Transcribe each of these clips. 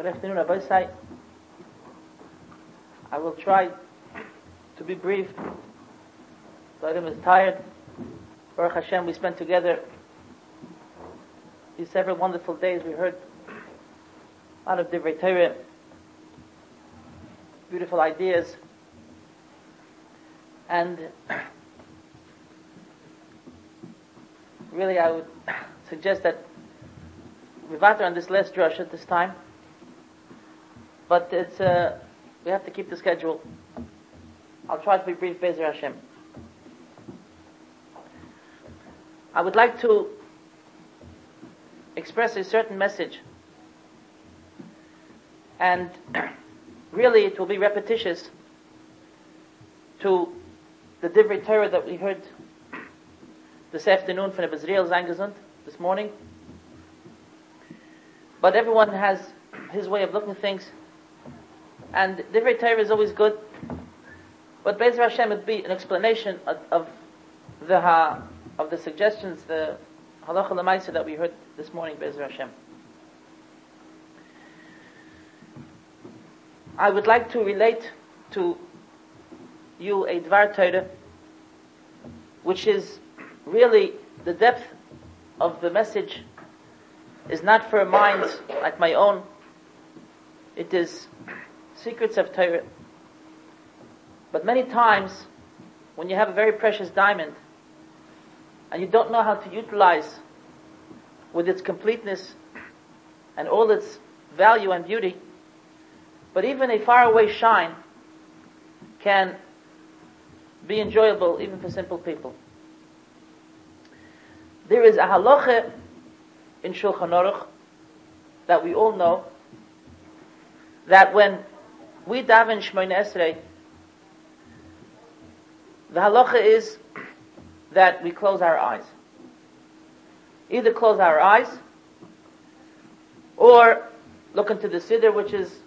Good afternoon, Rabbi Sai. I will try to be brief. Adam is tired. Baruch Hashem, we spent together these several wonderful days. We heard a lot of Divrei Torah, beautiful ideas, and really I would suggest that we vater on this last drush at this time, but it's uh, we have to keep the schedule. I'll try to be brief, Bezer Hashem. I would like to express a certain message, and really it will be repetitious to the Divrei Torah that we heard this afternoon from the Bezriel Zangazund this morning. But everyone has his way of looking at things. And Divrei Torah is always good. But Bezer Hashem would be an explanation of, of the ha, of the suggestions, the halacha lemaisa that we heard this morning, Bezer Hashem. I would like to relate to you a Dvar Torah, which is really the depth of the message is not for minds like my own. It is secrets of Torah. But many times, when you have a very precious diamond, and you don't know how to utilize with its completeness and all its value and beauty, but even a faraway shine can be enjoyable even for simple people. There is a halacha in Shulchan Aruch that we all know that when we daven Shmoyne Esrei, the halacha is that we close our eyes. Either close our eyes or look into the Siddur, which is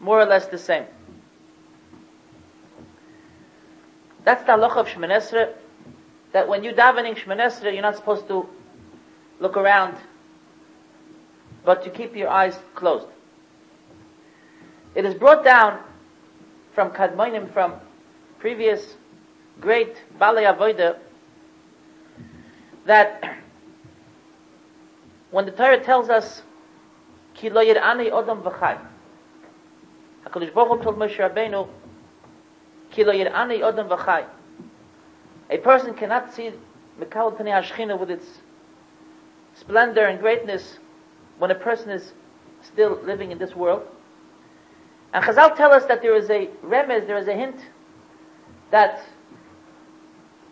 more or less the same. That's the halacha of Shemon Esrei, that when you davening Shemon Esrei, you're not supposed to look around, but to keep your eyes closed. It is brought down from Kadmonim, from previous great Balei Avoida, that when the Torah tells us, Ki lo yir'ani odom HaKadosh Baruch Hu told Moshe Rabbeinu, Ki lo yir'ani odom a person cannot see Mekal Pnei with its splendor and greatness when a person is still living in this world. And Chazal tell us that there is a remez, there is a hint that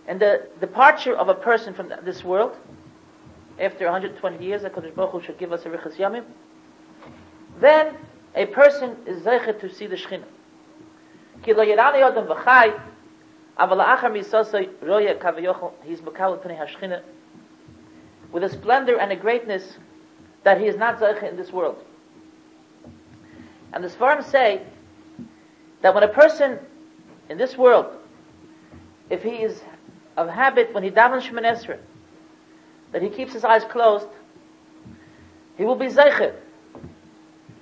in the departure of a person from this world, after 120 years, HaKadosh Baruch Hu should give us a Riches Yamim, then a person is zeichet to see the Shechina. Ki lo yirani odom v'chai, aval achar misosay roya kavayochel, he's mekal pnei hashchina, with a splendor and a greatness that he is not zeichet in this world. And the Sfarim say that when a person in this world, if he is of habit when he davens Shemoneh Esrei, that he keeps his eyes closed, he will be zeichet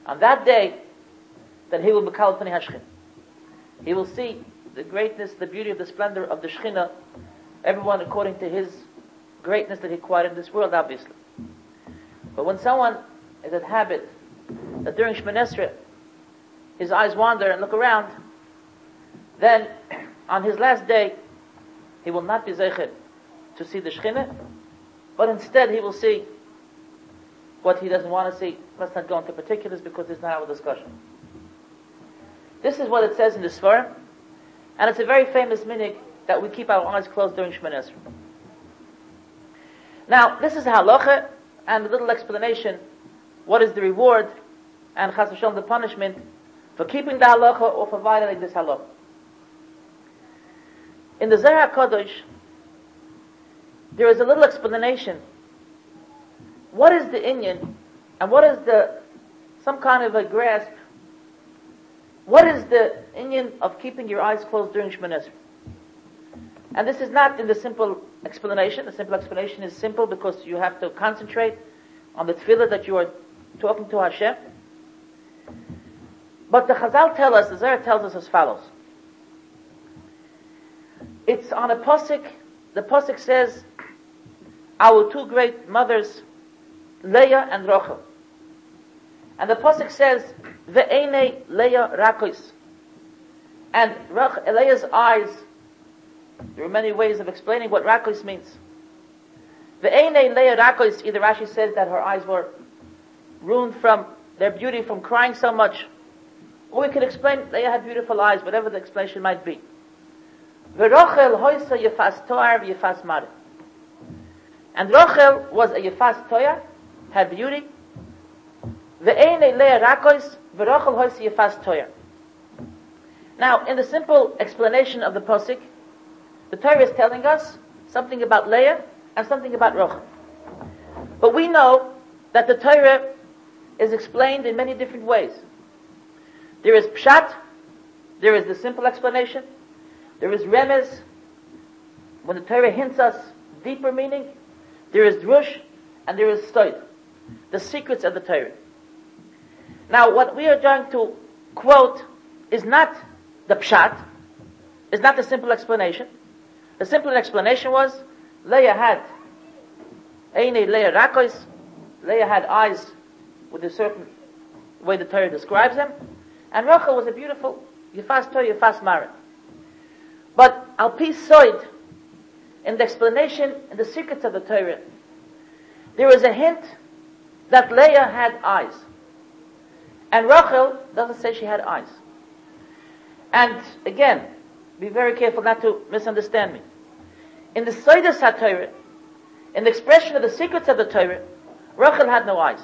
on that day that he will be called Pnei Hashchin. He will see the greatness, the beauty of the splendor of the Shechina, everyone according to his greatness that he acquired in this world, obviously. But when someone is at habit that during Shemoneh Esrei his eyes wander and look around, then on his last day, he will not be zeichet to see the Shechina, but instead he will see what he doesn't want to see. Let's not go into particulars because it's not our discussion. This is what it says in the Sfarim, and it's a very famous minig that we keep our eyes closed during Shemoneh Esrei. Now, this is halacha, and a little explanation, what is the reward, and chas v'shalom the punishment, for keeping the halacha or for violating this halacha. In the Zohar Kodesh, there is a little explanation. What is the Inyan, and what is the, some kind of a grasp, what is the Inyan of keeping your eyes closed during Shemoneh And this is not in the simple explanation. The simple explanation is simple because you have to concentrate on the tefillah that you are talking to Hashem. But the Chazal tell us, the Zohar tells us as follows. It's on a posik. The posik says, "Our two great mothers, Leah and Rachel." And the posik says, "Ve'ene Leah rakos," and Leah's eyes. There are many ways of explaining what rakos means. Ve'ene Leah rakos. Either Rashi says that her eyes were ruined from their beauty from crying so much, or we could explain Leah had beautiful eyes, whatever the explanation might be. And Rochel was a yefas toya, had beauty. Now, in the simple explanation of the posik, the Torah is telling us something about Leah and something about Rochel. But we know that the Torah is explained in many different ways. There is pshat, there is the simple explanation, there is remez, when the Torah hints us deeper meaning, there is drush, and there is stoid, the secrets of the Torah. Now, what we are going to quote is not the pshat, is not the simple explanation. The simple explanation was Leah had Eine Leah Rakos, Leah had eyes with a certain way the Torah describes them, and Rachel was a beautiful Yifas Torah, Yifas Mara. But Al Pi Soid, in the explanation, in the secrets of the Torah, there is a hint that Leah had eyes. And Rachel doesn't say she had eyes. And again, be very careful not to misunderstand me. In the Soidas HaTorah, in the expression of the secrets of the Torah, Rachel had no eyes.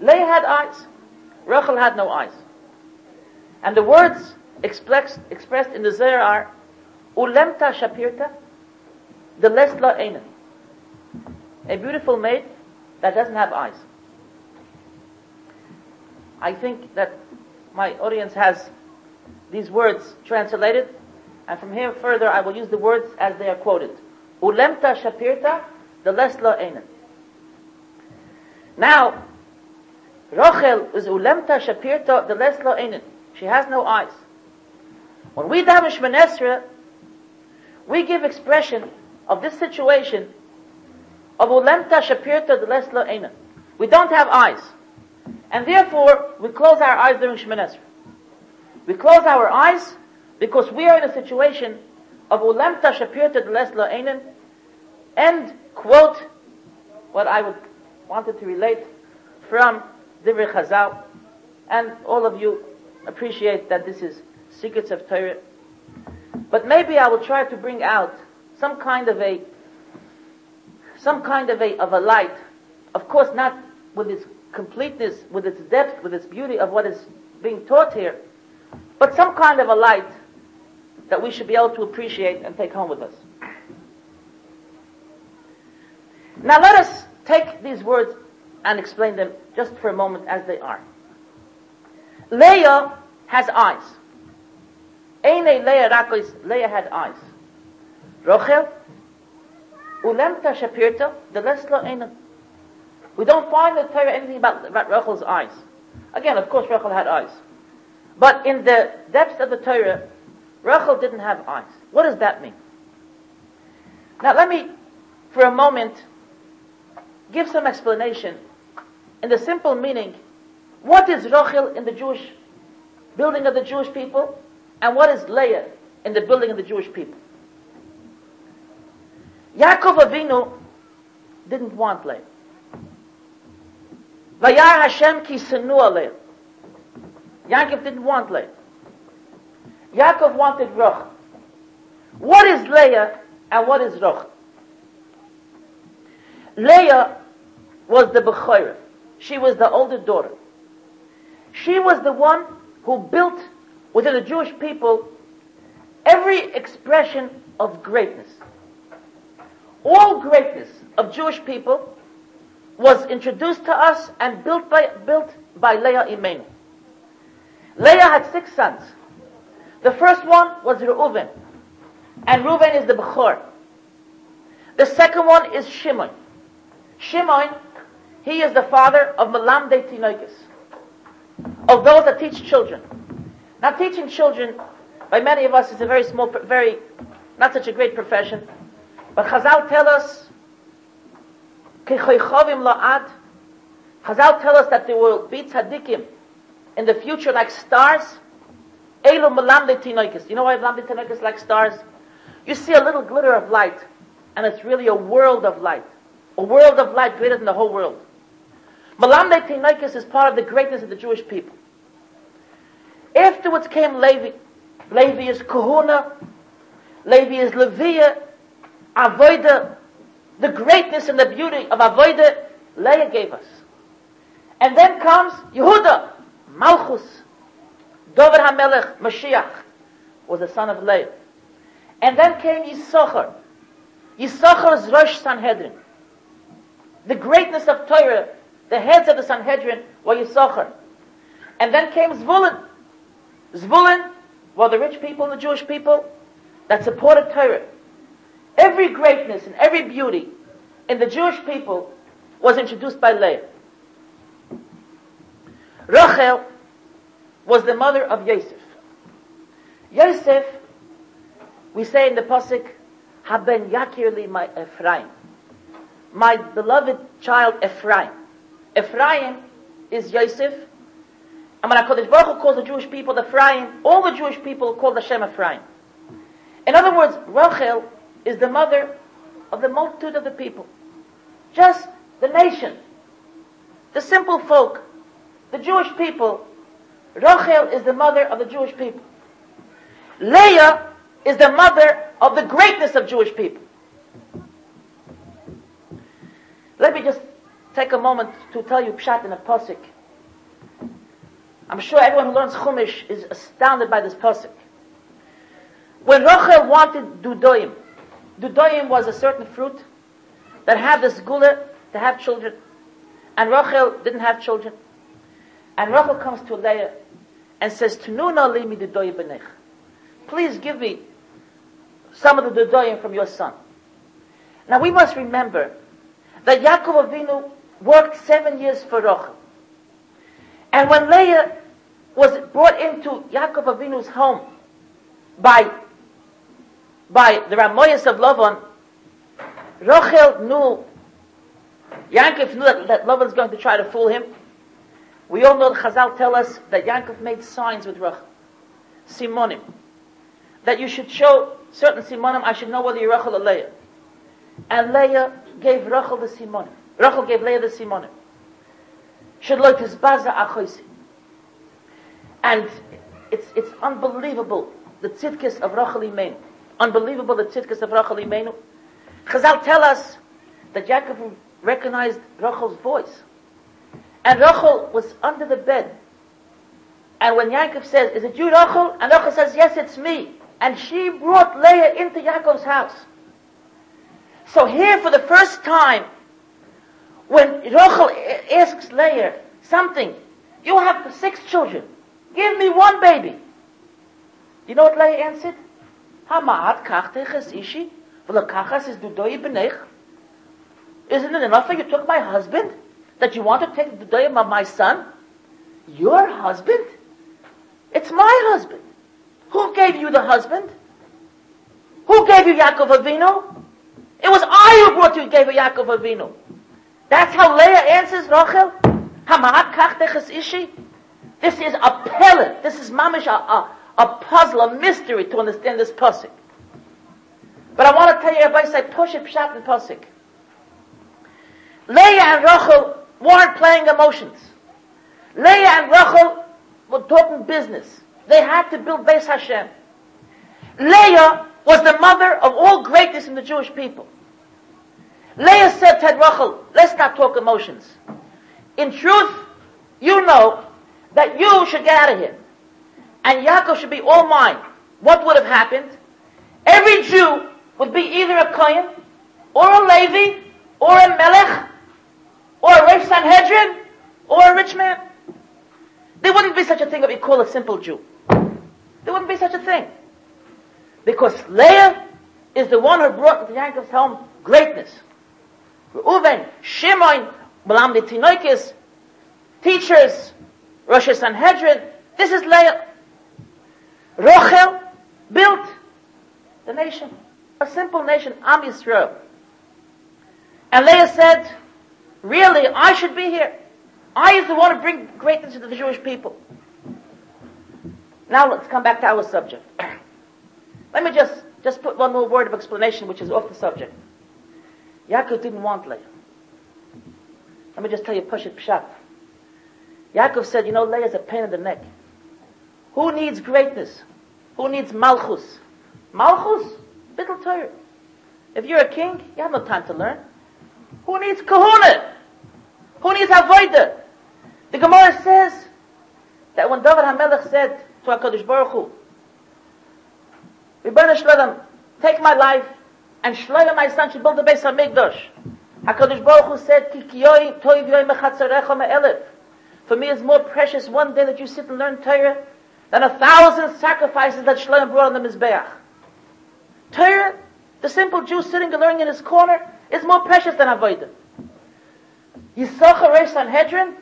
Leah had eyes. Rachel had no eyes. And the words expressed, expressed in the Zohar are Ulemta Shapirta, the Lesla Einan. A beautiful maid that doesn't have eyes. I think that my audience has these words translated, and from here further I will use the words as they are quoted. Ulemta Shapirta, the Lesla Einan. Now, Rochel is ulemta shapirta the lesla einin. She has no eyes. When we daven Shmonesra, we give expression of this situation of ulemta shapirta the lesla einin. We don't have eyes. And therefore, we close our eyes during Shmonesra. We close our eyes because we are in a situation of ulemta shapirta the lesla einin. End quote what I would wanted to relate from Divrei Chazal, and all of you appreciate that this is secrets of Torah. But maybe I will try to bring out some kind of a, some kind of a, of a light. Of course, not with its completeness, with its depth, with its beauty of what is being taught here, but some kind of a light that we should be able to appreciate and take home with us. Now let us take these words and explain them just for a moment as they are. Leah has eyes. Eine Leah Rakos, Leah had eyes. Rochel, Ulemta Shapirta, the Lesla Einan. We don't find in the Torah anything about, about Rachel's eyes. Again, of course, Rachel had eyes. But in the depths of the Torah, Rachel didn't have eyes. What does that mean? Now let me, for a moment, give some explanation in the simple meaning, what is Rachel in the Jewish building of the Jewish people, and what is Leah in the building of the Jewish people? Yaakov Avinu didn't want Leah. Vayar Hashem ki Leah. Yaakov didn't want Leah. Yaakov wanted Rachel. What is Leah and what is Rachel? Leah was the Bechorah. She was the older daughter. She was the one who built within the Jewish people every expression of greatness. All greatness of Jewish people was introduced to us and built by, built by Leah Imenu. Leah had six sons. The first one was Reuven. And Reuven is the Bechor. The second one is Shimon. Shimon he is the father of Malamde Tinoikis. Of those that teach children. Now teaching children, by many of us, is a very small, very, not such a great profession. But Chazal tell us, la'ad, Chazal tell us that there will be tzaddikim in the future like stars. Elu. You know why malamde tinoikis like stars? You see a little glitter of light, and it's really a world of light. A world of light greater than the whole world. Malamde tinoikis is part of the greatness of the Jewish people. Afterwards came Levi. Levi is Kahuna. Levi is Leviah. Avoida. The greatness and the beauty of Avoida, Leah gave us. And then comes Yehuda, Malchus. Dovid HaMelech, Mashiach, was the son of Leah. And then came Yisachar. Yisachar is Rosh Sanhedrin. The greatness of Torah, the heads of the Sanhedrin were Yisachar. And then came Zvulun. Zvulun were the rich people and the Jewish people that supported Torah. Every greatness and every beauty in the Jewish people was introduced by Leah. Rachel was the mother of Yosef. Yosef, we say in the pasuk, "Haben yakirli my Ephraim," my beloved child Ephraim. Ephraim is Yosef, and when HaKadosh Baruch Hu calls the Jewish people the Ephraim, all the Jewish people call the Shem Ephraim. In other words, Rachel is the mother of the multitude of the people. Just the nation. The simple folk. The Jewish people. Rachel is the mother of the Jewish people. Leah is the mother of the greatness of Jewish people. Let me just take a moment to tell you Pshat in a Pasuk. I'm sure everyone who learns Chumash is astounded by this pasuk. When Rachel wanted dudoim, dudoim was a certain fruit that had this gula to have children, and Rachel didn't have children. And Rachel comes to Leah and says, "Tununa limi benech. Please give me some of the dudoim from your son." Now we must remember that Yaakov Avinu worked seven years for Rachel. And when Leah was brought into Yaakov Avinu's home by, by the Ramoyas of Lavan, Rachel knew, Yaakov knew that, that Lavan's going to try to fool him. We all know the Chazal tell us that Yaakov made signs with Rachel. Simonim. That you should show certain Simonim, I should know whether you're Rachel or Leah. And Leah gave Rachel the Simonim. Rachel gave Leah the Simonim. And it's, it's unbelievable, the tzidkis of Rachel Imenu. Unbelievable, the tzidkis of Rachel Imenu. Chazal tell us that Yaakov recognized Rachel's voice. And Rachel was under the bed. And when Yaakov says, is it you Rachel? And Rachel says, yes, it's me. And she brought Leah into Yaakov's house. So here for the first time, when Rachel asks Leah something, you have six children. Give me one baby. You know what Leah answered? Hamaat kachteches ishi, v'lakachas is dudoi b'nech. Isn't it enough that you took my husband? That you want to take the dudoyim of my son? Your husband? It's my husband. Who gave you the husband? Who gave you Yaakov Avinu? It was I who brought you, gave you Yaakov Avinu. That's how Leah answers Rachel. Kachteches ishi. This is a pellet. This is mamish a, a, a, puzzle, a mystery to understand this pasuk. But I want to tell you, everybody say push it pshat and pasuk. Leah and Rachel weren't playing emotions. Leah and Rachel were talking business. They had to build Beis Hashem. Leah was the mother of all greatness in the Jewish people. Leah said to Rachel, let's not talk emotions. In truth, you know that you should get out of here. And Yaakov should be all mine. What would have happened? Every Jew would be either a Kohen, or a Levi, or a Melech, or a Rosh Sanhedrin, or a rich man. There wouldn't be such a thing we call a simple Jew. There wouldn't be such a thing. Because Leah is the one who brought into Yaakov's home greatness. Reuven, Shimon, Malam Tinoikis, teachers, Rosh Sanhedrin. This is Leah. Rochel built the nation. A simple nation, Am Yisrael. And Leah said, really, I should be here. I is the one to bring greatness to the Jewish people. Now let's come back to our subject. Let me just, just put one more word of explanation which is off the subject. Yaakov didn't want Leah. Let me just tell you, push it pshat. Yaakov said, you know, Leah is a pain in the neck. Who needs greatness? Who needs malchus? Malchus? Bittel Torah. If you're a king, you have no time to learn. Who needs kahuna? Who needs avoida? The Gemara says that when David HaMelech said to HaKadosh Baruch Hu, Shloim, take my life, and Shloim, my son, should build the base of Mikdash. HaKadosh Baruch Hu said, Ki kiyoy toiv yoy mechatzarecha. For me, it's more precious one day that you sit and learn Torah than a thousand sacrifices that Shlomo brought on the Mizbeach. Torah, the simple Jew sitting and learning in his corner, is more precious than Avodah. Yisachar Reish Sanhedrin,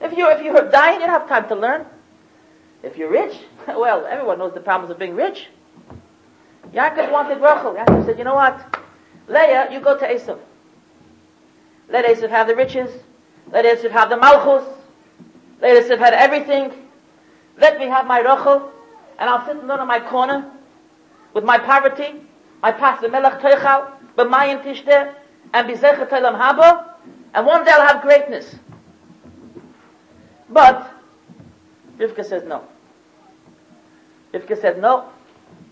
if you if you're dying, you don't have time to learn. If you're rich, well, everyone knows the problems of being rich. Yaakov wanted Rachel. Yaakov said, you know what? Leah, you go to Esav. Let Esav have the riches. Let Esav have the malchus. Let Esav have everything. Let me have my Rachel. And I'll sit alone in my corner with my poverty, my pas melech teichal, b'mayim tishteh, and b'zechet telam haba, and one day I'll have greatness. But, Rivka says no. Rivka said no,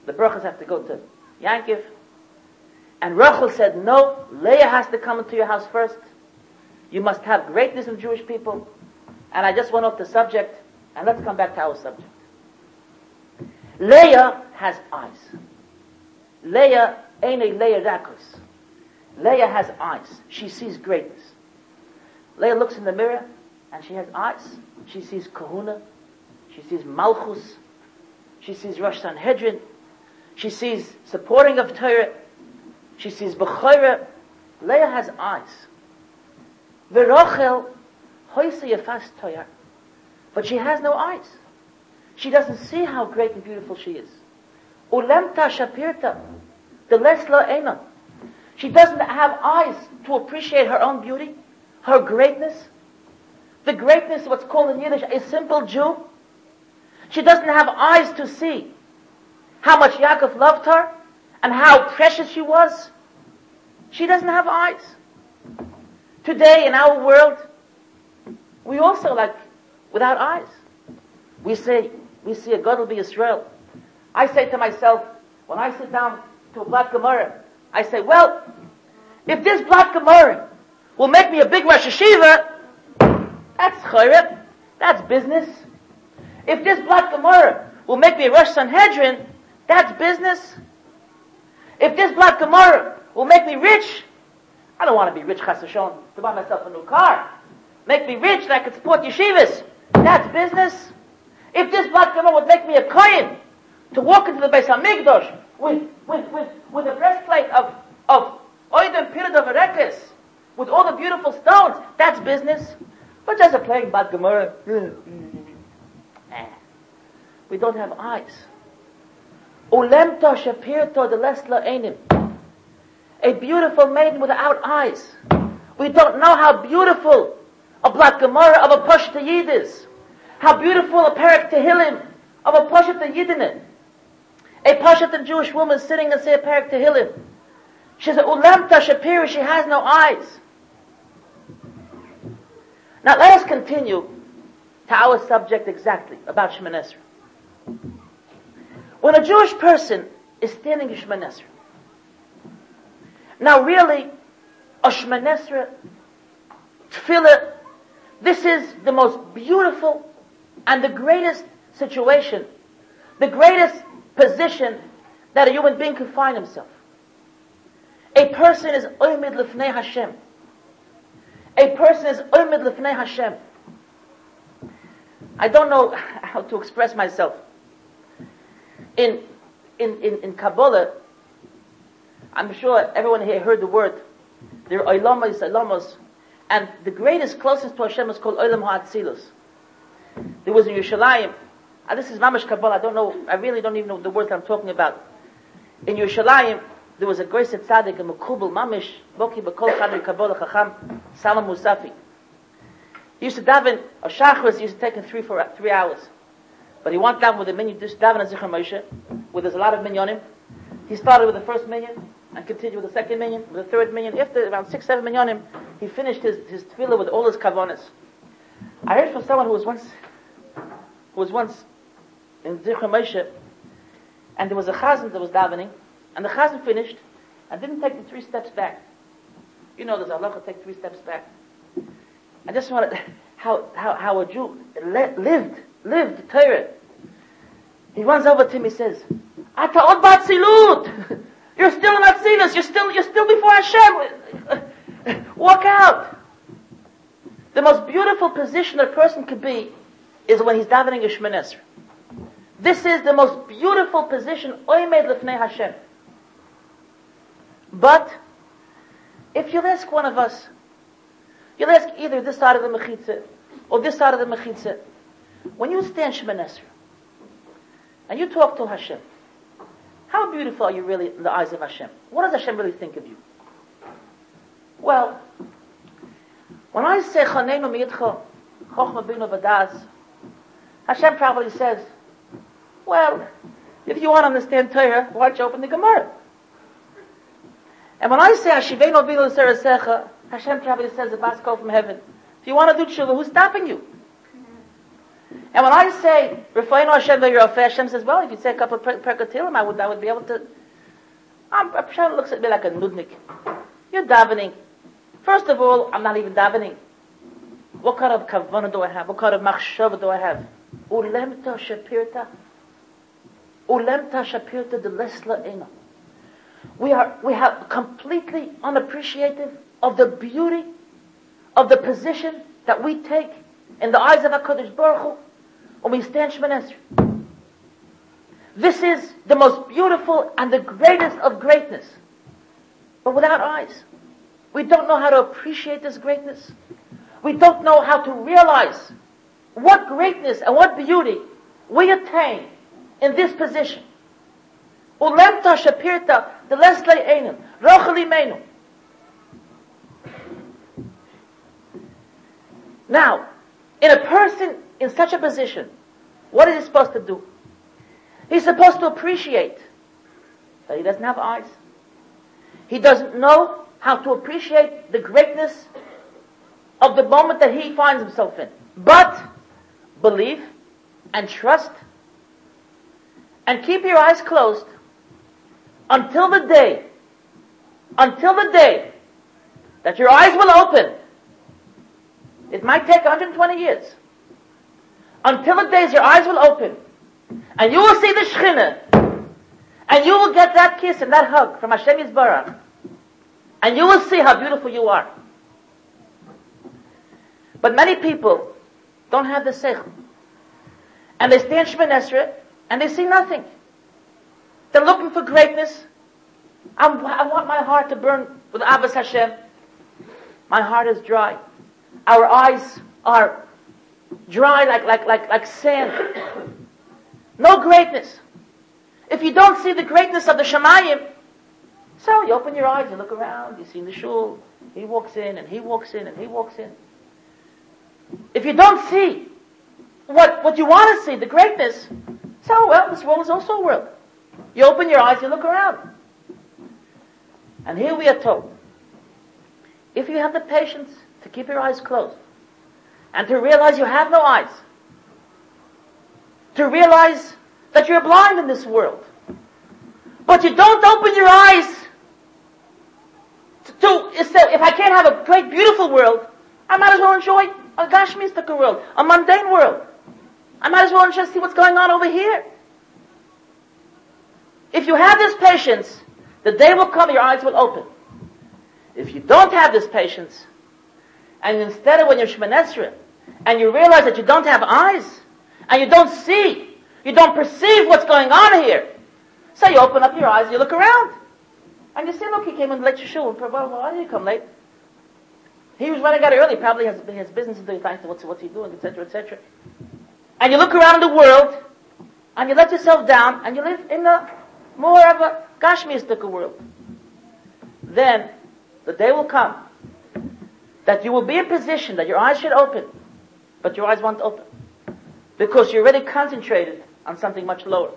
the brachas have to go to Yankiv. And Rachel said no, Leah has to come into your house first. You must have greatness in Jewish people. And I just went off the subject, and let's come back to our subject. Leah has eyes. Leah ain't a Leah Rakos. Leah has eyes. She sees greatness. Leah looks in the mirror and she has eyes. She sees kahuna. She sees malchus. She sees Rosh Sanhedrin. She sees supporting of Torah. She sees Bechorah. Leah has eyes. Verochel hoise yefas Torah. But she has no eyes. She doesn't see how great and beautiful she is. Ulemta shapirta. The lesla ena. She doesn't have eyes to appreciate her own beauty, her greatness. The greatness of what's called in Yiddish a simple Jew. She doesn't have eyes to see how much Yaakov loved her and how precious she was. She doesn't have eyes. Today in our world, we also like without eyes. We say, we see a God will be Israel. I say to myself, when I sit down to a black Gemara, I say, well, if this black Gemara will make me a big Rosh Hashiva, that's chayret, that's business. If this black Gemara will make me a Rosh Sanhedrin, that's business. If this black Gemara will make me rich, I don't want to be rich, chas to buy myself a new car. Make me rich that I can support yeshivas. That's business. If this black Gemara would make me a coin to walk into the Beis Hamikdash with, with, with, with a breastplate of, of Oidem Pirat of Erekis, with all the beautiful stones, that's business. But just a plain bad Gemara. Mm, mm, mm, eh. we don't have eyes. Ulemta shapirto de lesla enim. A beautiful maiden without eyes. We don't know how beautiful a black Gemara of a Pashta Yid is. How beautiful a Perak Tehillim of a Pashta Yidin. A Pashta Jewish woman sitting and say a Perak Tehillim. She's a Ulemta Shapira, she has no eyes. Now let us continue to our subject exactly about Shemoneh Esrei. When a Jewish person is standing in Shemoneh Esrei, now really, a Shemoneh Esrei, tefillah, this is the most beautiful and the greatest situation, the greatest position that a human being can find himself. A person is oimid lefnei Hashem. A person is umid lefnei Hashem. I don't know how to express myself. In, in, in, in Kabbalah, I'm sure everyone here heard the word. There are ilamas, ilamas, and the greatest closest to Hashem is called Olam Ha'atzilus. There was in Yerushalayim, uh, this is Mamash Kabbalah, I don't know, I really don't even know the words I'm talking about. In Yerushalayim, there was a great tzaddik, a Mekubal Mamish, Boki Bekol Chadri Kabbalah Chacham, Salman Mutzafi. He used to daven, a shachris used to take him three, four, three hours. But he went down with a minyan, just daven a Zichron Moshe, where there's a lot of minyanim. He started with the first minyan, and continued with the second minyan, with the third minyan. After around six, seven minyanim, he finished his, his tefillah with all his kavanas. I heard from someone who was once, who was once in Zichron Moshe, and there was a chazan that was davening, and the chazan finished, and didn't take the three steps back. You know, there's a take three steps back. I just wanted, how, how, how a Jew lived, lived Torah. He runs over to him, and says, Ata od batzilut! You're still in Atzilus, you're still, you're still before Hashem! Walk out! The most beautiful position a person could be is when he's davening a Shemon This is the most beautiful position, Oymed Lefnei Hashem. But, if you'll ask one of us, you'll ask either this side of the Mechitza, or this side of the Mechitza, when you stand Shemon and you talk to Hashem, how beautiful are you really in the eyes of Hashem? What does Hashem really think of you? Well, when I say Chanenu Miyitcho, Chochma Binu Vadas, Hashem probably says, well, if you want to understand Torah, why don't you open the Gemara? And when I say Hashivenu Vinu Serasecha, Hashem probably says a basko from heaven. If you want to do tshuva, who's stopping you? And when I say, Rafayinu Hashem V'yirofeh, Hashem says, well, if you say a couple of perkatilim, I would, I would be able to, I'm, Hashem looks at me like a nudnik. You're davening. First of all, I'm not even davening. What kind of kavanah do I have? What kind of machshava do I have? Ulemta shapirta. Ulemta shapirta de lesla ena. We are, we have completely unappreciative of the beauty of the position that we take in the eyes of HaKadosh Baruch Hu stand Shemon This is the most beautiful and the greatest of greatness. But without eyes. We don't know how to appreciate this greatness. We don't know how to realize what greatness and what beauty we attain in this position. Ulemta shapirta the lesle enim, rochali menu. Now, in a person in such a position, what is he supposed to do? He's supposed to appreciate that he doesn't have eyes. He doesn't know how to appreciate the greatness of the moment that he finds himself in. But believe and trust and keep your eyes closed until the day, until the day that your eyes will open. It might take 120 years until the days your eyes will open and you will see the Shekhinah and you will get that kiss and that hug from Hashem Yisbarach and you will see how beautiful you are. But many people don't have the seichel. And they stand Shemon Esrei and they see nothing. They're looking for greatness. I'm, i want my heart to burn with Abbas Hashem. My heart is dry. Our eyes are dry like, like, like, like sand. No greatness. If you don't see the greatness of the Shemayim, so you open your eyes, you look around, you see the shul, he walks in, and he walks in, and he walks in. If you don't see what, what you want to see, the greatness, so well, this world is also a world. You open your eyes, you look around. And here we are told, if you have the patience to keep your eyes closed, and to realize you have no eyes. To realize that you're blind in this world. But you don't open your eyes to, to if I can't have a great, beautiful world, I might as well enjoy a Gashmistic world, a mundane world. I might as well just see what's going on over here. If you have this patience, the day will come, your eyes will open. If you don't have this patience, and instead of when you're Shemanesra, and you realize that you don't have eyes, and you don't see, you don't perceive what's going on here. So you open up your eyes, you look around, and you see, look, he came in late to shul. Well, why did he come late? He was running out early, probably has, has business to do, thanks to what's, what's he doing, etc., etc. and you look around the world, and you let yourself down, and you live in a more of a Gashmiistic world, then the day will come that you will be in position that your eyes should open, but your eyes won't open. Because you're already concentrated on something much lower.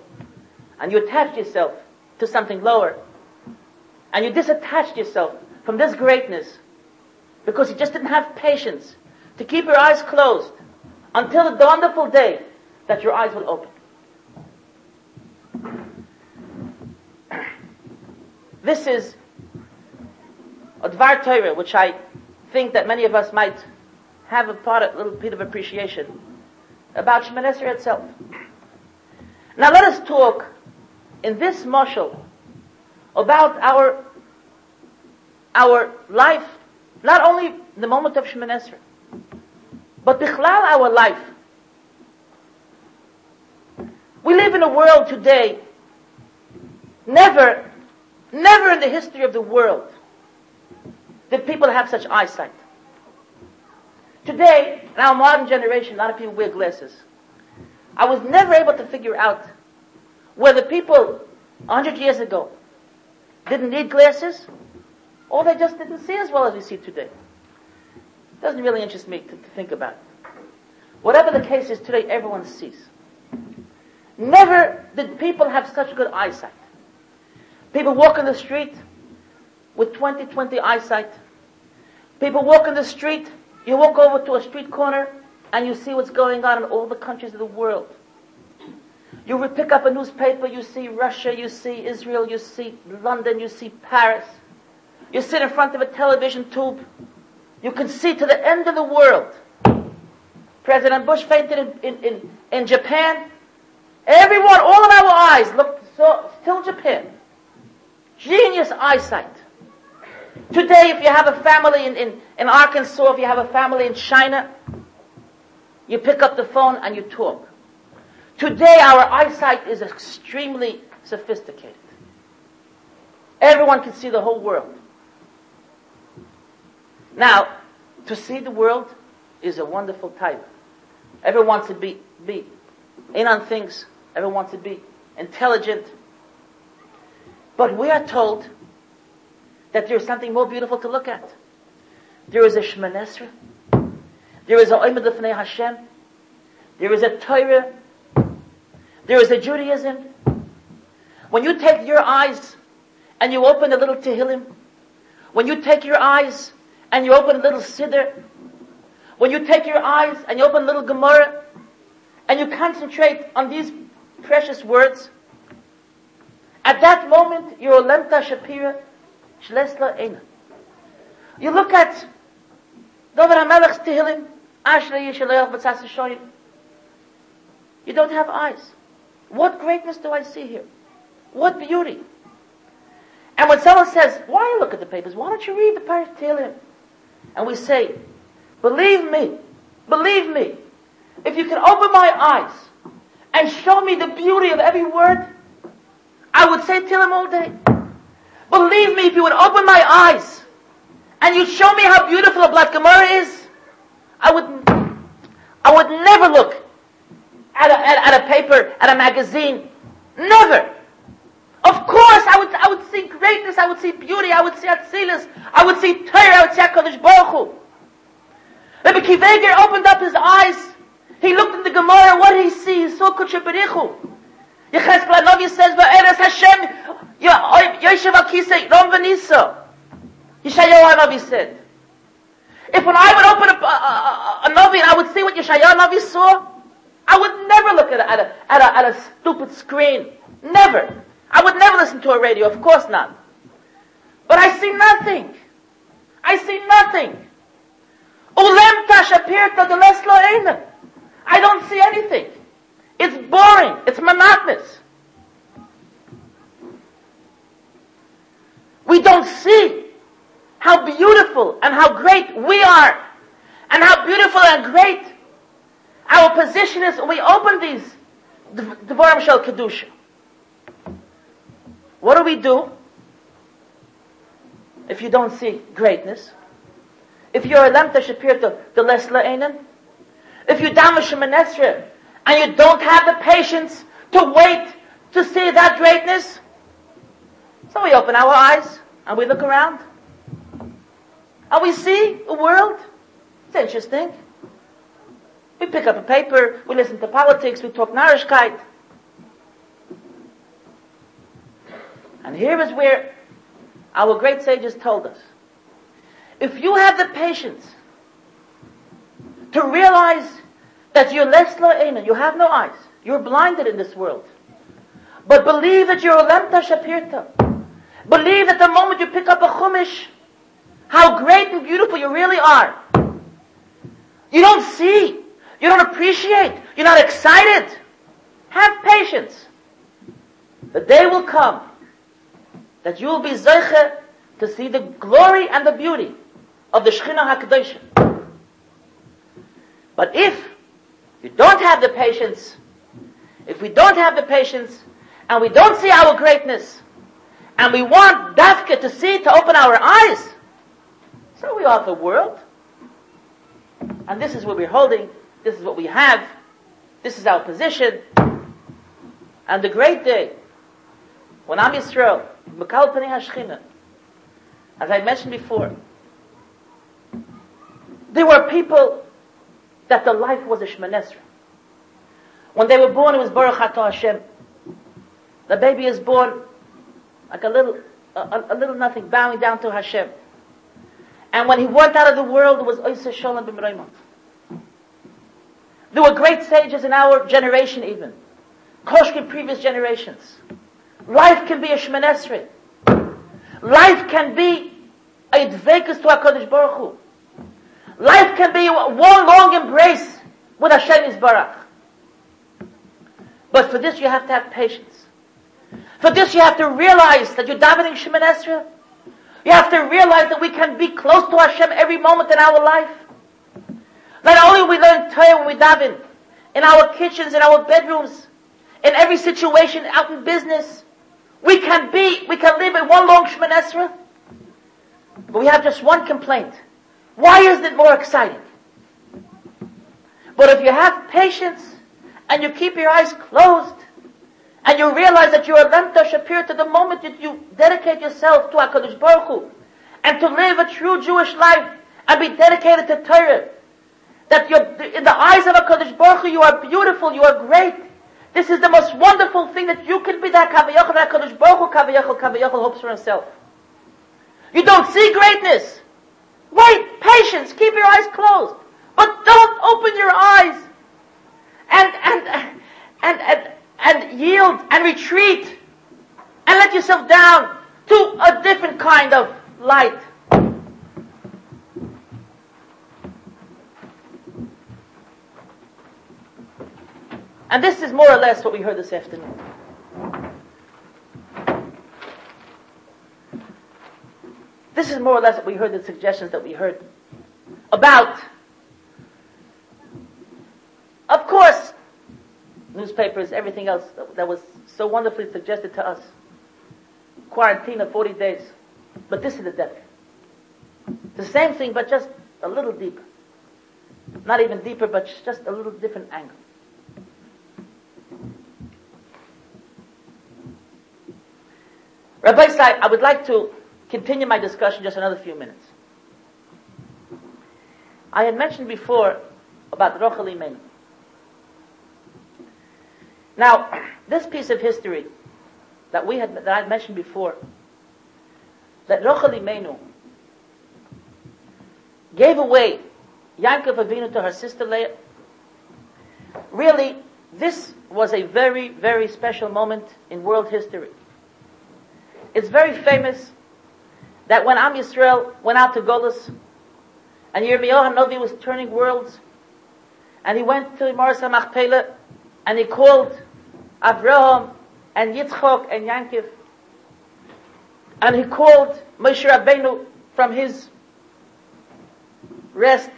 And you attached yourself to something lower. And you disattached yourself from this greatness because you just didn't have patience to keep your eyes closed until the wonderful day that your eyes will open. This is a Dvar Torah, which I think that many of us might have a part, a little bit of appreciation about Shemoneh itself. Now let us talk in this marshal about our our life, not only the moment of Shemoneh but bichlal our life. We live in a world today, never, never in the history of the world did people have such eyesight. Today, in our modern generation, a lot of people wear glasses. I was never able to figure out whether people 100 years ago didn't need glasses or they just didn't see as well as we see today. It doesn't really interest me to, to think about. Whatever the case is today, everyone sees. Never did people have such good eyesight. People walk in the street with 20-20 eyesight. People walk in the street, you walk over to a street corner, and you see what's going on in all the countries of the world. You pick up a newspaper, you see Russia, you see Israel, you see London, you see Paris. You sit in front of a television tube. You can see to the end of the world. President Bush fainted in, in, in, in Japan. Everyone, all of our eyes looked so, still Japan. Genius eyesight. Today, if you have a family in, in, in Arkansas, if you have a family in China, you pick up the phone and you talk. Today, our eyesight is extremely sophisticated. Everyone can see the whole world. Now, to see the world is a wonderful type. Everyone wants to be, be in on things. Everyone wants to be intelligent. But we are told that there is something more beautiful to look at. There is a Shemoneh Esrei. There is a Oimad Lefnei Hashem. There is a Torah. There is a Judaism. When you take your eyes and you open a little Tehillim, when you take your eyes and you open a little Siddur, when you take your eyes and you open a little Gemara, and you concentrate on these precious words, at that moment, you're a Lemta Shapira. You look at Dovid HaMelech's Tehillim, Ashrei Yishalayach B'tzas Shoyim. You don't have eyes. What greatness do I see here? What beauty. And when someone says, why look at the papers? Why don't you read the Parish Tehillim? And we say, believe me, believe me, if you can open my eyes and show me the beauty of every word, I would say Tehillim all day. Believe me, if you would open my eyes and you'd show me how beautiful a Black Gemara is, I would, I would never look at a, at, at a paper, at a magazine. Never. Of course, I would, I would see greatness, I would see beauty, I would see Atzilus, I would see Torah, I would see HaKadosh Baruch Hu. Rabbi Akiva Eiger opened up his eyes. He looked in the Gemara, what did he see? He saw Kudsha Berichu. Yecheskel Hanavi says, Va'eres Hashem, Yoshev Akise, Rom Venisa. Yeshayahu Hanavi said. If when I would open up uh, uh, uh, a, a, a, a Navi and I would see what Yeshayahu Hanavi saw, I would never look at a, at a, at a, at a stupid screen. Never. I would never listen to a radio, of course not. But I see nothing. I see nothing. Ulem tashapirta de I don't see anything. It's boring. It's monotonous. We don't see how beautiful and how great we are and how beautiful and great our position is when we open these Devarim Shel Kedusha. What do we do if you don't see greatness? If you're a lemta shapir to the less la'enin? If you damash Esrei and you don't have the patience to wait to see that greatness, so we open our eyes and we look around. And we see a world. It's interesting. We pick up a paper, we listen to politics, we talk Narishkeit. And here is where our great sages told us. If you have the patience to realize that you're less lo'ena, you have no eyes, you're blinded in this world. But believe that you're lemta shapirta. Believe that the moment you pick up a chumash, how great and beautiful you really are. You don't see. You don't appreciate. You're not excited. Have patience. The day will come that you will be zeiche to see the glory and the beauty of the Shekhinah HaKadosh. But if you don't have the patience, if we don't have the patience, and we don't see our greatness, and we want Dafka to see, to open our eyes, so we are the world. And this is what we're holding, this is what we have, this is our position. And the great day, when I'm Yisrael, Mekal Hashchina, as I mentioned before, there were people that the life was a Shemanesra. When they were born, it was Baruch Hashem. The baby is born like a little, a, a, little nothing, bowing down to Hashem. And when he went out of the world, it was Oisa Shalom B'Mraimot. There were great sages in our generation even. Koshkin previous generations. Life can be a Shemanesri. Life can be a Dvekas to HaKadosh Baruch Hu. Life can be one long embrace with Hashem Yisbarach. But for this you have to have patience. For this you have to realize that you're davening Shemoneh Esrei. You have to realize that we can be close to Hashem every moment in our life. Not only we learn Torah when we daven, in our kitchens, in our bedrooms, in every situation, out in business, we can be, we can live in one long Shemoneh Esrei. But we have just one complaint. Why is it more exciting? But if you have patience and you keep your eyes closed and you realize that you're a lemta shapir to the moment that you dedicate yourself to HaKadosh Baruch Hu and to live a true Jewish life and be dedicated to Torah, that you're, in the eyes of HaKadosh Baruch Hu you are beautiful, you are great. This is the most wonderful thing that you can be that Kavayachal, HaKadosh Baruch Hu, Kavayachal, Kavayachal hopes for himself. You don't see greatness. Wait, patience, keep your eyes closed. But don't open your eyes and, and, and, and, and yield and retreat and let yourself down to a different kind of light. And this is more or less what we heard this afternoon. This is more or less what we heard, the suggestions that we heard about. Of course, newspapers, everything else that was so wonderfully suggested to us. Quarantine of 40 days. But this is the depth. The same thing, but just a little deeper. Not even deeper, but just a little different angle. Rabbi I would like to continue my discussion just another few minutes. I had mentioned before about Rochel Imenu. Now, this piece of history that we had that I mentioned before, that Rochel Imenu gave away Yankov Avinu to her sister Leah. Really, this was a very, very special moment in world history. It's very famous that when Am Yisrael went out to Golis, and Yirmiyahu Hanavi was turning worlds, and he went to Maris HaMachpelah, and he called Abraham and Yitzchok and Yankiv, and he called Moshe Rabbeinu from his rest.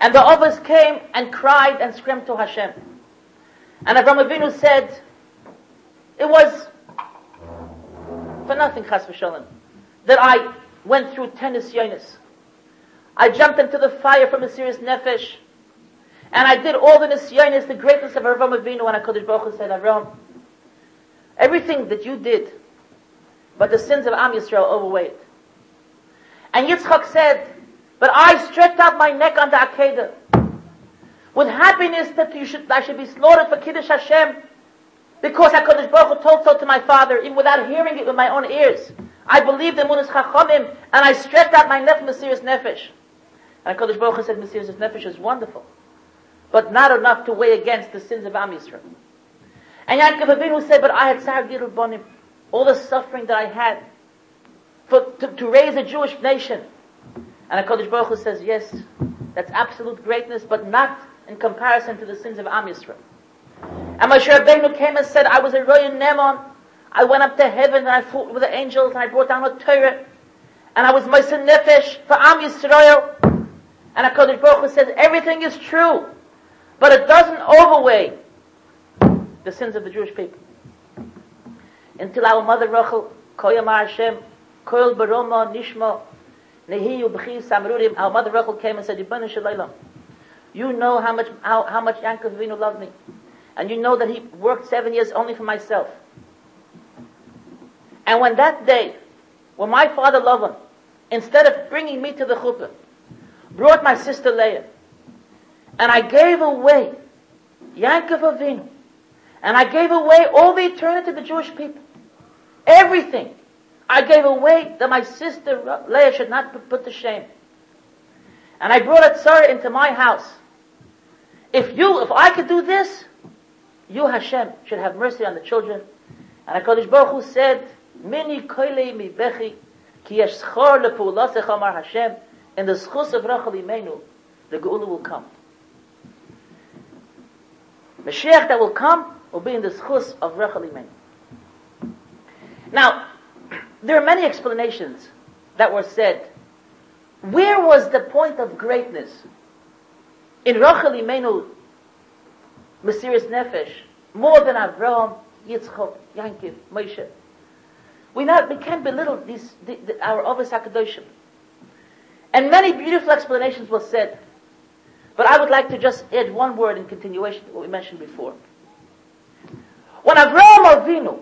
And the others came and cried and screamed to Hashem. And Abraham Avinu said, it was for nothing, chas v'shalom, that I went through ten nisyonis. I jumped into the fire from Mesiris Nefesh, And I did all the nisyonis, the greatness of Avram Avinu, and HaKadosh Baruch Hu said, Avram, everything that you did, but the sins of Am Yisrael overweighed. And Yitzchak said, but I stretched out my neck on the Akedah, with happiness that you should, I should be slaughtered for Kiddush Hashem, because HaKadosh Baruch Hu told so to my father, even without hearing it with my own ears. I believed in Munas Chachamim, and I stretched out my neck, Mesiris Nefesh. And HaKadosh Baruch Hu said, Mesiris Nefesh is wonderful but not enough to weigh against the sins of Am Yisrael. And Yaakov Avinu said, but I had Sargir Bonim, all the suffering that I had for, to, to raise a Jewish nation. And HaKadosh Baruch Hu says, yes, that's absolute greatness, but not in comparison to the sins of Am Yisrael. And Moshe Rabbeinu came and said, I was a royal Nemon. I went up to heaven and I fought with the angels and I brought down a Torah. And I was Moshe Nefesh for Am Yisrael. And HaKadosh Baruch Hu says, everything is true. But it doesn't overweigh the sins of the Jewish people. Until our mother Rachel, Koyamar Hashem, Koyal Baroma, Nishma, Nehiyu B'chi Samrurim, our mother Rachel came and said, Yibana Shalaylam, you know how much, how, how much Yankov Avinu loved me. And you know that he worked seven years only for myself. And when that day, when my father Lavan, instead of bringing me to the chuppah, brought my sister Leah, and I gave away Yankov Avinu, and I gave away all the eternity to the Jewish people. Everything. I gave away that my sister Leah should not be put to shame. And I brought a tzara into my house. If you, if I could do this, you Hashem should have mercy on the children. And HaKadosh Baruch Hu said, Mini koile mi bechi, ki yesh schor lepulasech amar Hashem, in the schus of Rachel Imenu, the Geula will come. Mashiach that will come will be in the schus of Rechel Imenu. Now, there are many explanations that were said. Where was the point of greatness in Rachel Imenu, Mesiris Nefesh, more than Avraham, Yitzchok, Yankiv, Moshe? We, not, we can't belittle these, the, the, our Ovis HaKadoshim. And many beautiful explanations were said. But I would like to just add one word in continuation to what we mentioned before. When Avraham Avinu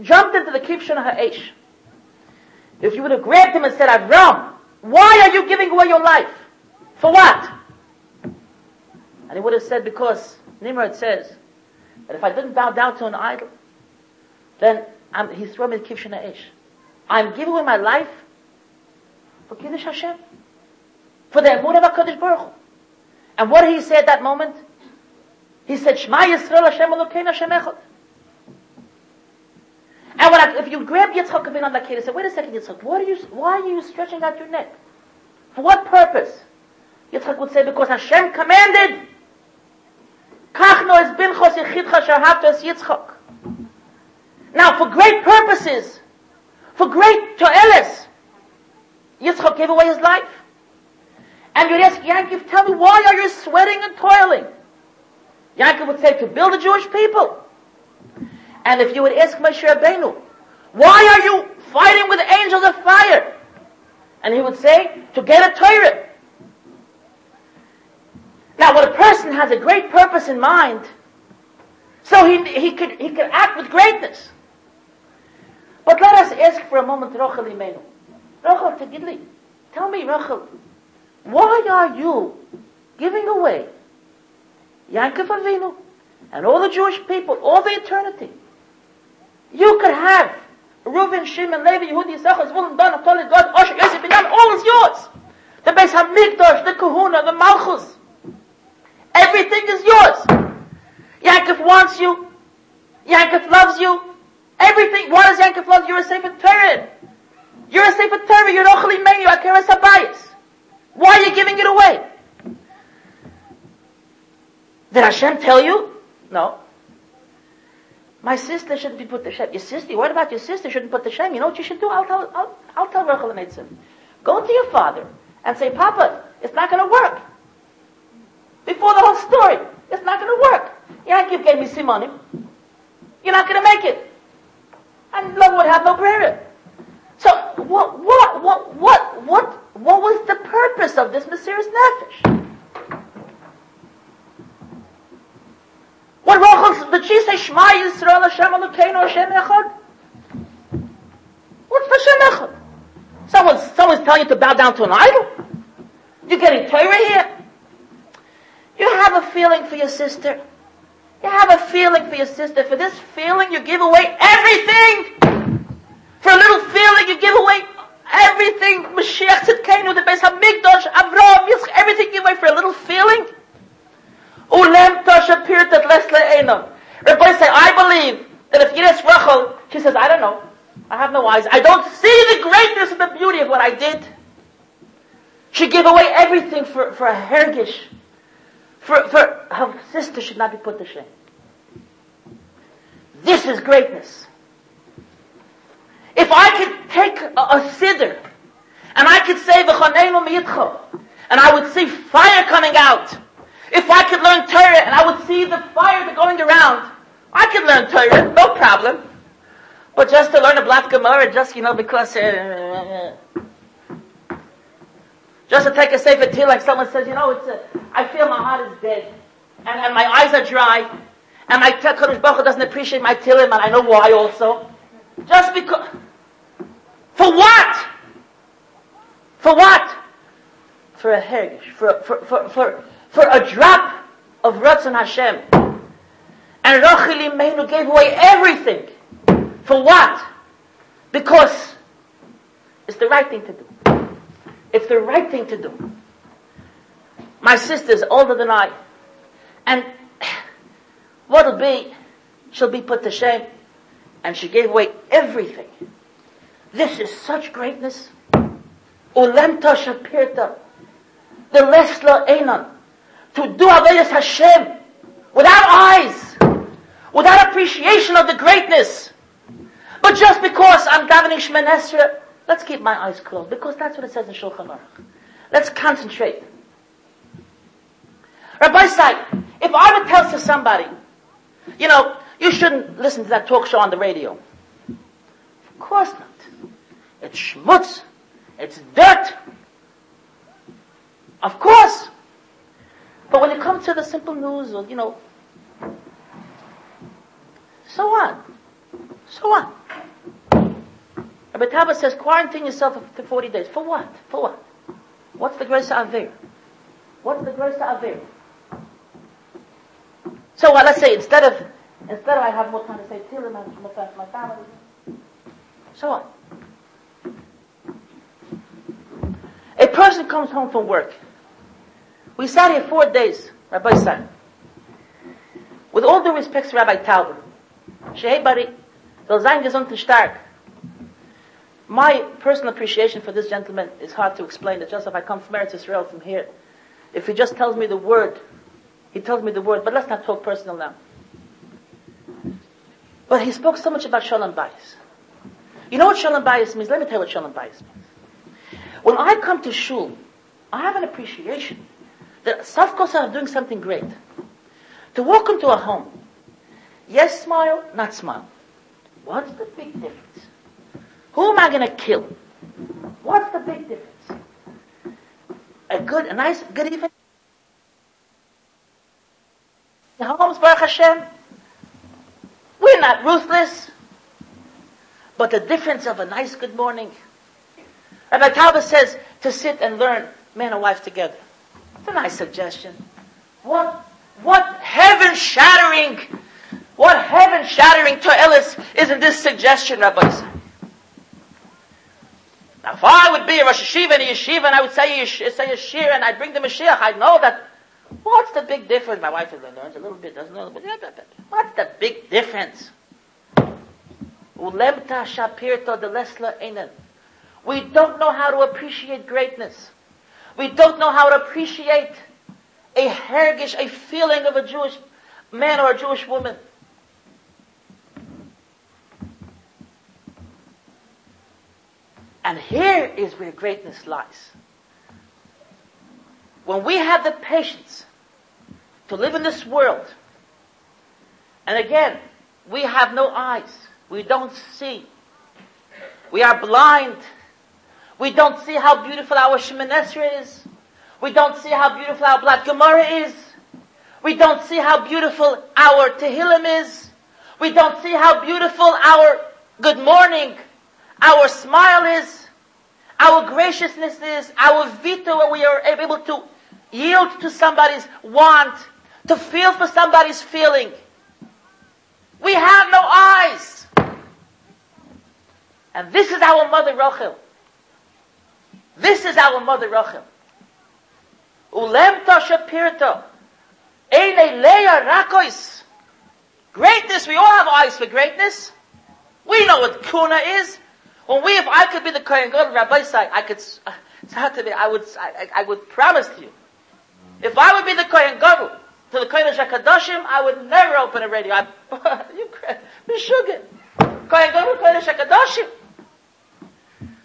jumped into the Kivshon Ha'esh, if you would have grabbed him and said, Avram, why are you giving away your life? For what? And he would have said, because Nimrod says that if I didn't bow down to an idol, then I'm, he threw me the Kivshon Ha'esh. I'm giving away my life for Kiddush Hashem for the Emunah of HaKadosh Baruch. And what did he say at that moment? He said, Shema Yisrael Hashem Elokeinu Hashem Echad. And when I, if you grab Yitzchak Avinu on that kid and say, wait a second Yitzchak, what are you, why are you stretching out your neck? For what purpose? Yitzchak would say, because Hashem commanded, Kach no es binchos yichidcha shahavto es Yitzchak. Now, for great purposes, for great toeles, Yitzchak gave away his life. And you'd ask Yankov, tell me, why are you sweating and toiling? Yankov would say, to build the Jewish people. And if you would ask Moshe Rabbeinu, why are you fighting with angels of fire? And he would say, to get a Torah. Now, when a person has a great purpose in mind, so he, he could, he could act with greatness. But let us ask for a moment, Rachel Imenu. Rachel, Tegidli, tell me, Rachel, why are you giving away Yankov Avinu and all the Jewish people, all the eternity? You could have Reuven, Shimon, Levi, Yehudi, Yisachar, Zvulun, Dan, Naphtali, God, Asher, Yosef, Binyamin, all is yours. The Beis HaMikdash, the Kahuna, the Malchus. Everything is yours. Yankov wants you. Yankov loves you. Everything. Why does Yankov love you? You're a Sefer Torah. You're a Sefer Torah. You're Ochli Meir. Akeres Habayis. Why are you giving it away? Did Hashem tell you? No. My sister shouldn't be put to shame. Your sister, what about your sister shouldn't put to shame? You know what you should do? I'll tell, I'll, I'll tell Rachel and. Go to your father and say, Papa, it's not going to work. Before the whole story, it's not going to work. Yankov gave me some money. You're not going to make it. And love would have no prayer. So what, what, what, what, what, what was the purpose of this Mesiris Nefesh? What Rachel, did she say, Shema Yisrael Hashem Elokeinu Hashem Echad? What's Hashem Echad? Someone's, someone's telling you to bow down to an idol? You're getting Torah here? You have a feeling for your sister. You have a feeling for your sister. For this feeling, you give away everything. For a little feeling, you give away everything. Mashiach Tzidkenu, the Beis Hamikdash, Avraham, Yitzchak, everything you give away for a little feeling. Ulem Tasha Pirtat Lesle Einam. Rabbi say, I believe that if Yiris Rachel, she says, I don't know. I have no eyes. I don't see the greatness and the beauty of what I did. She gave away everything for, for a hergish. For, for her sister should not be put to shame. This is greatness. If I could take a, a and I could say v'choneinu miyitcho and I would see fire coming out. If I could learn Torah and I would see the fire going around, I could learn Torah, no problem. But just to learn a black Gemara, just, you know, because, uh, just to take a safe tea like someone says, you know, it's a, I feel my heart is dead. And, and my eyes are dry. And my Kodesh Baruch doesn't appreciate my tilim, and I know why also. Just because, for what? For what? For a hergish, for, for, for, for, for a drop of Ratzon Hashem. And Rachel Imenu gave away everything. For what? Because it's the right thing to do. It's the right thing to do. My sister's older than I. And what'll be, she'll be put to shame. And she gave away everything. This is such greatness. Ulemta shapirta. The lesla einan. To do Avedis Hashem. Without eyes. Without appreciation of the greatness. But just because I'm davening Esrei, let's keep my eyes closed, because that's what it says in Shulchan Aruch. Let's concentrate. Rabbi Sai, if I would tell to somebody, you know, you shouldn't listen to that talk show on the radio. Of course not. It's schmutz. It's dirt. Of course. But when it comes to the simple news, or, you know, so what? So what? Rabbi Taba says, quarantine yourself for 40 days. For what? For what? What's the grace of Avir? What's the grace of Avir? So well, let's say instead of, instead of I have more time to say Tilim my family, so what? A person comes home from work. We sat here four days, Rabbi said. With all due respect to Rabbi Talbot, Shehei Bari, soll sein gesund und stark. My personal appreciation for this gentleman is hard to explain. It's just if I come from Eretz Israel from here, if he just tells me the word, he tells me the word, but let's not talk personal now. But he spoke so much about Shalom Bayis. You know what Shalom Bayis means? Let me tell you what Shalom Bayis means. When I come to Shul, I have an appreciation that Safkos are doing something great. To walk into a home, yes smile, not smile. What's the big difference? Who am I going to kill? What's the big difference? A good, a nice, good evening. The homes, Baruch Hashem. We're not ruthless. But the difference of a nice good morning. Rabbi Talbot says to sit and learn man and wife together. It's a nice suggestion. What, what heaven shattering what heaven shattering toeles is in this suggestion, Rabbi Isaac? Now, if I would be a Rosh Yeshiva and a Yeshiva and I would say a, say and I'd bring the Mashiach, I know that, what's the big difference? My wife learns a little bit, doesn't know, what's the big difference? Ulemta shapirto de lesla enen. We don't know how to appreciate greatness. We don't know how to appreciate a hergish, a feeling of a Jewish man or a Jewish woman. And here is where greatness lies. When we have the patience to live in this world, and again, we have no eyes, we don't see, we are blind, we don't see how beautiful our Shemoneh Esrei is, we don't see how beautiful our Black Gemara is, We don't see how beautiful our Tehillim is. We don't see how beautiful our good morning, our smile is, our graciousness is, our veto when we are able to yield to somebody's want, to feel for somebody's feeling. We have no eyes. And this is our mother Rachel. This is our mother Rachel. Ulemta shapirta. Eine leia rakois. Greatness, we all have eyes for greatness. We know what kuna is. When we, if I could be the Kohen Gadol, Rabbi Sai, I could, uh, be, I would, I, I would promise to you. If I would be the Kohen Gadol, to the Kohen Shakadoshim, I would never open a radio. I, you, Mishugin. Kohen Gadol, Kohen Shakadoshim.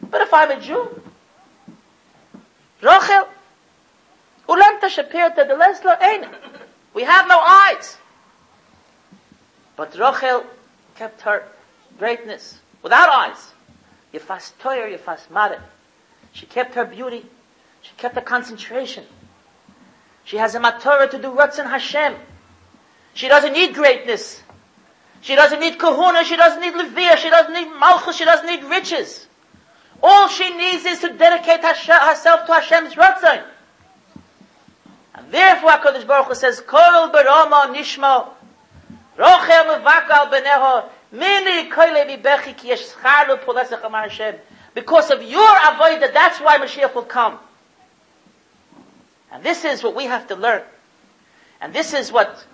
But if I'm a Jew, Rachel, Ulam Tashapir Tadaleslo Ein. We have no eyes. But Rachel kept her greatness without eyes. Yefas Toyer, Yefas Mare. She kept her beauty. She kept her concentration. She has a matorah to do Ratzon Hashem. She doesn't need greatness. She doesn't need kahuna. She doesn't need levia. She doesn't need malchus. She doesn't need riches. All she needs is to dedicate herself to Hashem's Ratzon. And therefore HaKadosh Baruch Hu says, Kol barama nishma, rochel mevakal beneho, mini koile bechi ki yesh scharlu amar Hashem. Because of your avodah, that's why Mashiach will come. And this is what we have to learn. And this is what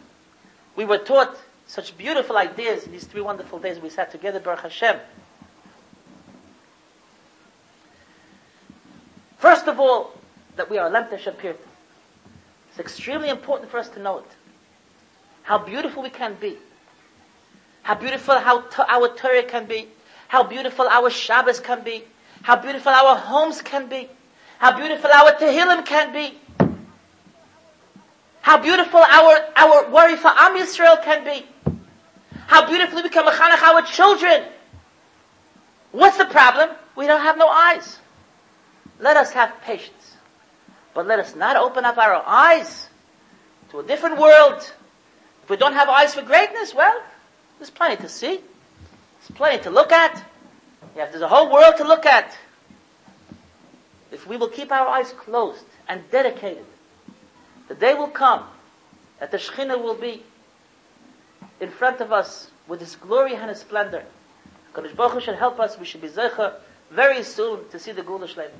we were taught such beautiful ideas in these three wonderful days we sat together, Baruch Hashem. First of all, that we are Lemte Shapir. It's extremely important for us to know it. How beautiful we can be. How beautiful how t- our Torah can be. How beautiful our Shabbos can be. How beautiful our homes can be. How beautiful our Tehillim can be. How beautiful our, our worry for Am Yisrael can be. How beautifully we can mechanech our children. What's the problem? We don't have no eyes. Let us have patience. But let us not open up our eyes to a different world. If we don't have eyes for greatness, well, there's plenty to see. There's plenty to look at. Yeah, there's a whole world to look at. If we will keep our eyes closed and dedicated, the day will come that the Shekhinah will be in front of us with His glory and His splendor. Kadosh Baruch Hu should help us. We should be zecher very soon to see the Gula Shleim.